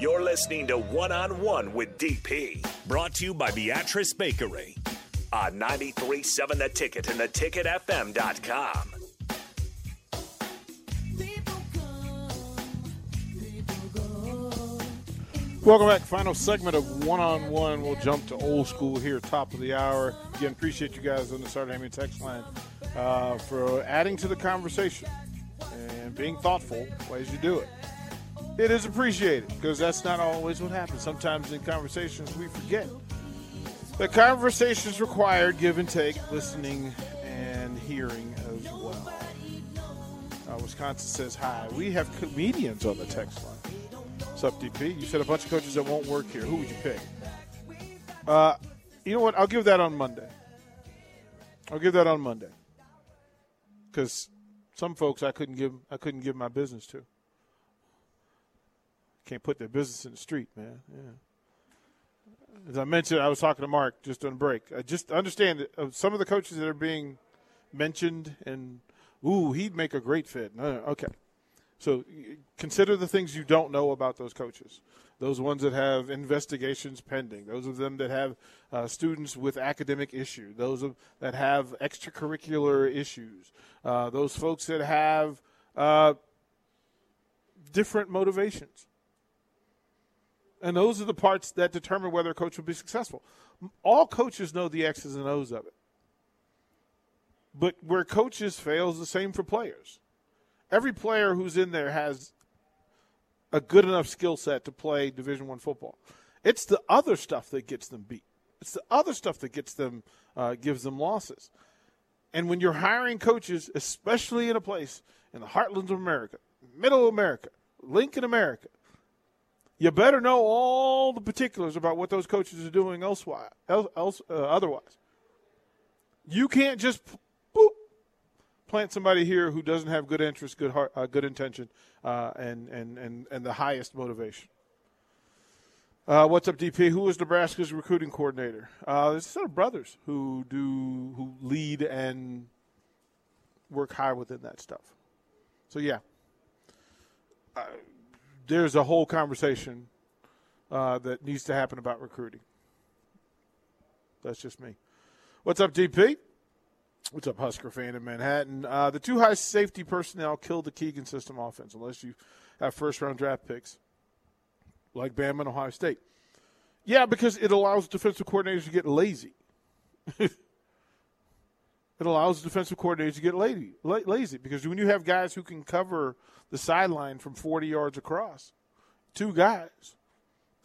You're listening to One on One with DP, brought to you by Beatrice Bakery on 93.7 The Ticket and theticketfm.com. Welcome back. Final segment of One on One. We'll jump to old school here, top of the hour. Again, appreciate you guys on the Hammy text line uh, for adding to the conversation and being thoughtful ways you do it. It is appreciated because that's not always what happens. Sometimes in conversations we forget. The conversations require give and take, listening and hearing as well. Uh, Wisconsin says hi. We have comedians on the text line. What's up, DP? You said a bunch of coaches that won't work here. Who would you pick? Uh, you know what? I'll give that on Monday. I'll give that on Monday because some folks I couldn't give I couldn't give my business to. Can't put their business in the street, man. Yeah. As I mentioned, I was talking to Mark just on break. I just understand that uh, some of the coaches that are being mentioned and ooh, he'd make a great fit. No, no, okay. So consider the things you don't know about those coaches. Those ones that have investigations pending. Those of them that have uh, students with academic issues. Those of, that have extracurricular issues. Uh, those folks that have uh, different motivations. And those are the parts that determine whether a coach will be successful. All coaches know the X's and O's of it. But where coaches fail is the same for players every player who's in there has a good enough skill set to play Division One football. It's the other stuff that gets them beat. It's the other stuff that gets them uh, gives them losses. And when you're hiring coaches, especially in a place in the heartlands of America, middle America, Lincoln, America, you better know all the particulars about what those coaches are doing elsewhere, else, uh, otherwise. You can't just boop, plant somebody here who doesn't have good interest, good heart, uh, good intention, uh, and, and, and, and the highest motivation. Uh, what's up, DP? Who is Nebraska's recruiting coordinator? Uh, a set of brothers who do who lead and work high within that stuff. So yeah, uh, there's a whole conversation uh, that needs to happen about recruiting. That's just me. What's up, DP? What's up, Husker fan in Manhattan? Uh, the two high safety personnel killed the Keegan system offense, unless you have first round draft picks like Bama and Ohio State. Yeah, because it allows defensive coordinators to get lazy. it allows defensive coordinators to get lazy, lazy because when you have guys who can cover the sideline from 40 yards across, two guys,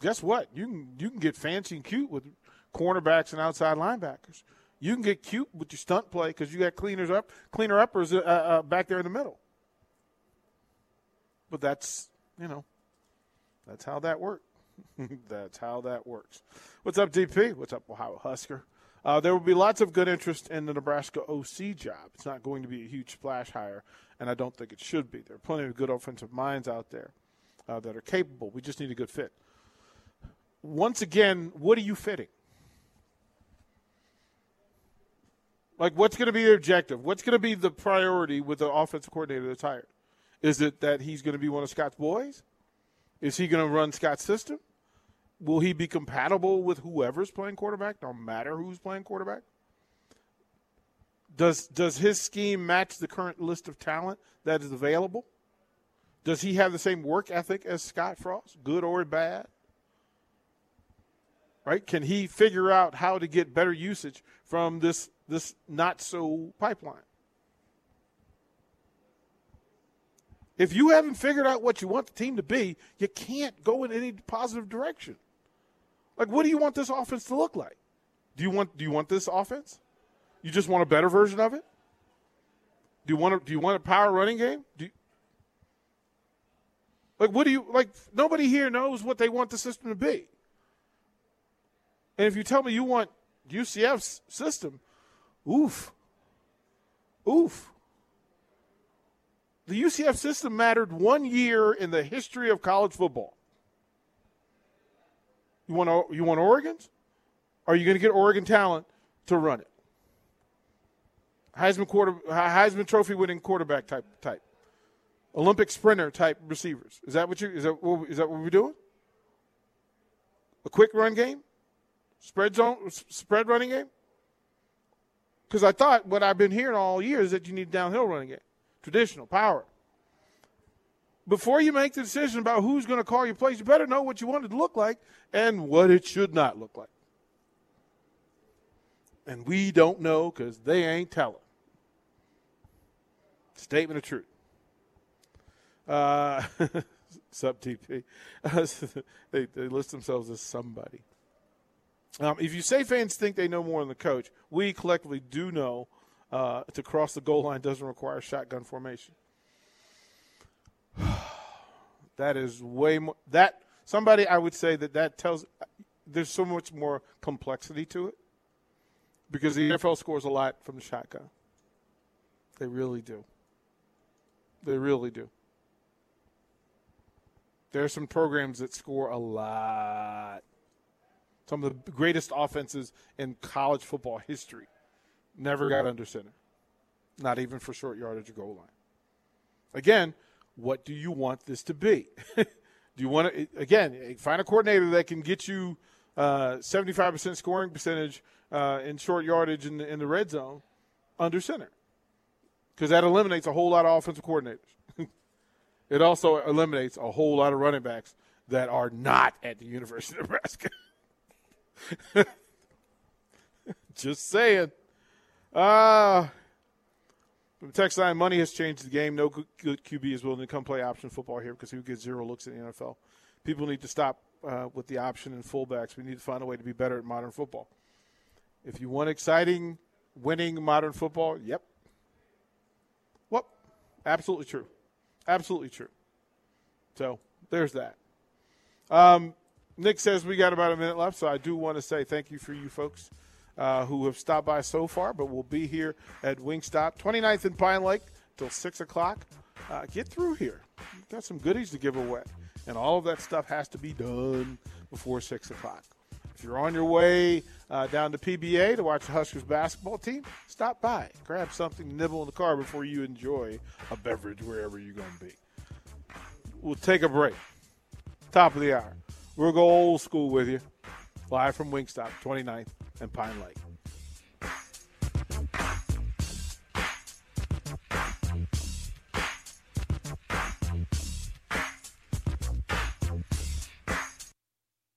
guess what? You can you can get fancy and cute with cornerbacks and outside linebackers. You can get cute with your stunt play because you got cleaners up, cleaner uppers uh, uh, back there in the middle. But that's you know, that's how that works. that's how that works. What's up, DP? What's up, Ohio Husker? Uh, there will be lots of good interest in the Nebraska OC job. It's not going to be a huge splash hire, and I don't think it should be. There are plenty of good offensive minds out there uh, that are capable. We just need a good fit. Once again, what are you fitting? Like, what's going to be the objective? What's going to be the priority with the offensive coordinator that's hired? Is it that he's going to be one of Scott's boys? Is he going to run Scott's system? Will he be compatible with whoever's playing quarterback, no matter who's playing quarterback? Does does his scheme match the current list of talent that is available? Does he have the same work ethic as Scott Frost, good or bad? Right? Can he figure out how to get better usage from this this not so pipeline? If you haven't figured out what you want the team to be, you can't go in any positive direction. Like, what do you want this offense to look like? Do you want do you want this offense? You just want a better version of it? Do you want a, do you want a power running game? Do you, Like, what do you like? Nobody here knows what they want the system to be. And if you tell me you want UCF's system, oof, oof. The UCF system mattered one year in the history of college football. You want you want Oregon's? Are you going to get Oregon talent to run it? Heisman quarter Heisman Trophy winning quarterback type type. Olympic sprinter type receivers. Is that what you is that what, is that what we're doing? A quick run game, spread zone, spread running game. Because I thought what I've been hearing all year is that you need downhill running game, traditional power. Before you make the decision about who's going to call your plays, you better know what you want it to look like and what it should not look like. And we don't know because they ain't telling. Statement of truth. Uh, sub TP. they, they list themselves as somebody. Um, if you say fans think they know more than the coach, we collectively do know uh, to cross the goal line doesn't require shotgun formation. That is way more. That somebody I would say that that tells. There's so much more complexity to it because the NFL scores a lot from the shotgun. They really do. They really do. There are some programs that score a lot. Some of the greatest offenses in college football history never got under center, not even for short yardage or goal line. Again, what do you want this to be? do you want to, again, find a coordinator that can get you uh, 75% scoring percentage uh, in short yardage in the, in the red zone under center? Because that eliminates a whole lot of offensive coordinators. It also eliminates a whole lot of running backs that are not at the University of Nebraska. Just saying. Ah. Line, money has changed the game. No good QB is willing to come play option football here because he would get zero looks in the NFL. People need to stop uh, with the option and fullbacks. We need to find a way to be better at modern football. If you want exciting, winning modern football, yep. Well, absolutely true. Absolutely true. So there's that. Um, Nick says we got about a minute left, so I do want to say thank you for you folks uh, who have stopped by so far, but we'll be here at Wingstop, 29th and Pine Lake till 6 o'clock. Uh, get through here. We've got some goodies to give away, and all of that stuff has to be done before 6 o'clock. If you're on your way uh, down to PBA to watch the Huskers basketball team, stop by. Grab something, to nibble in the car before you enjoy a beverage wherever you're going to be. We'll take a break. Top of the hour. We'll go old school with you. Live from Wingstop, 29th and Pine Lake.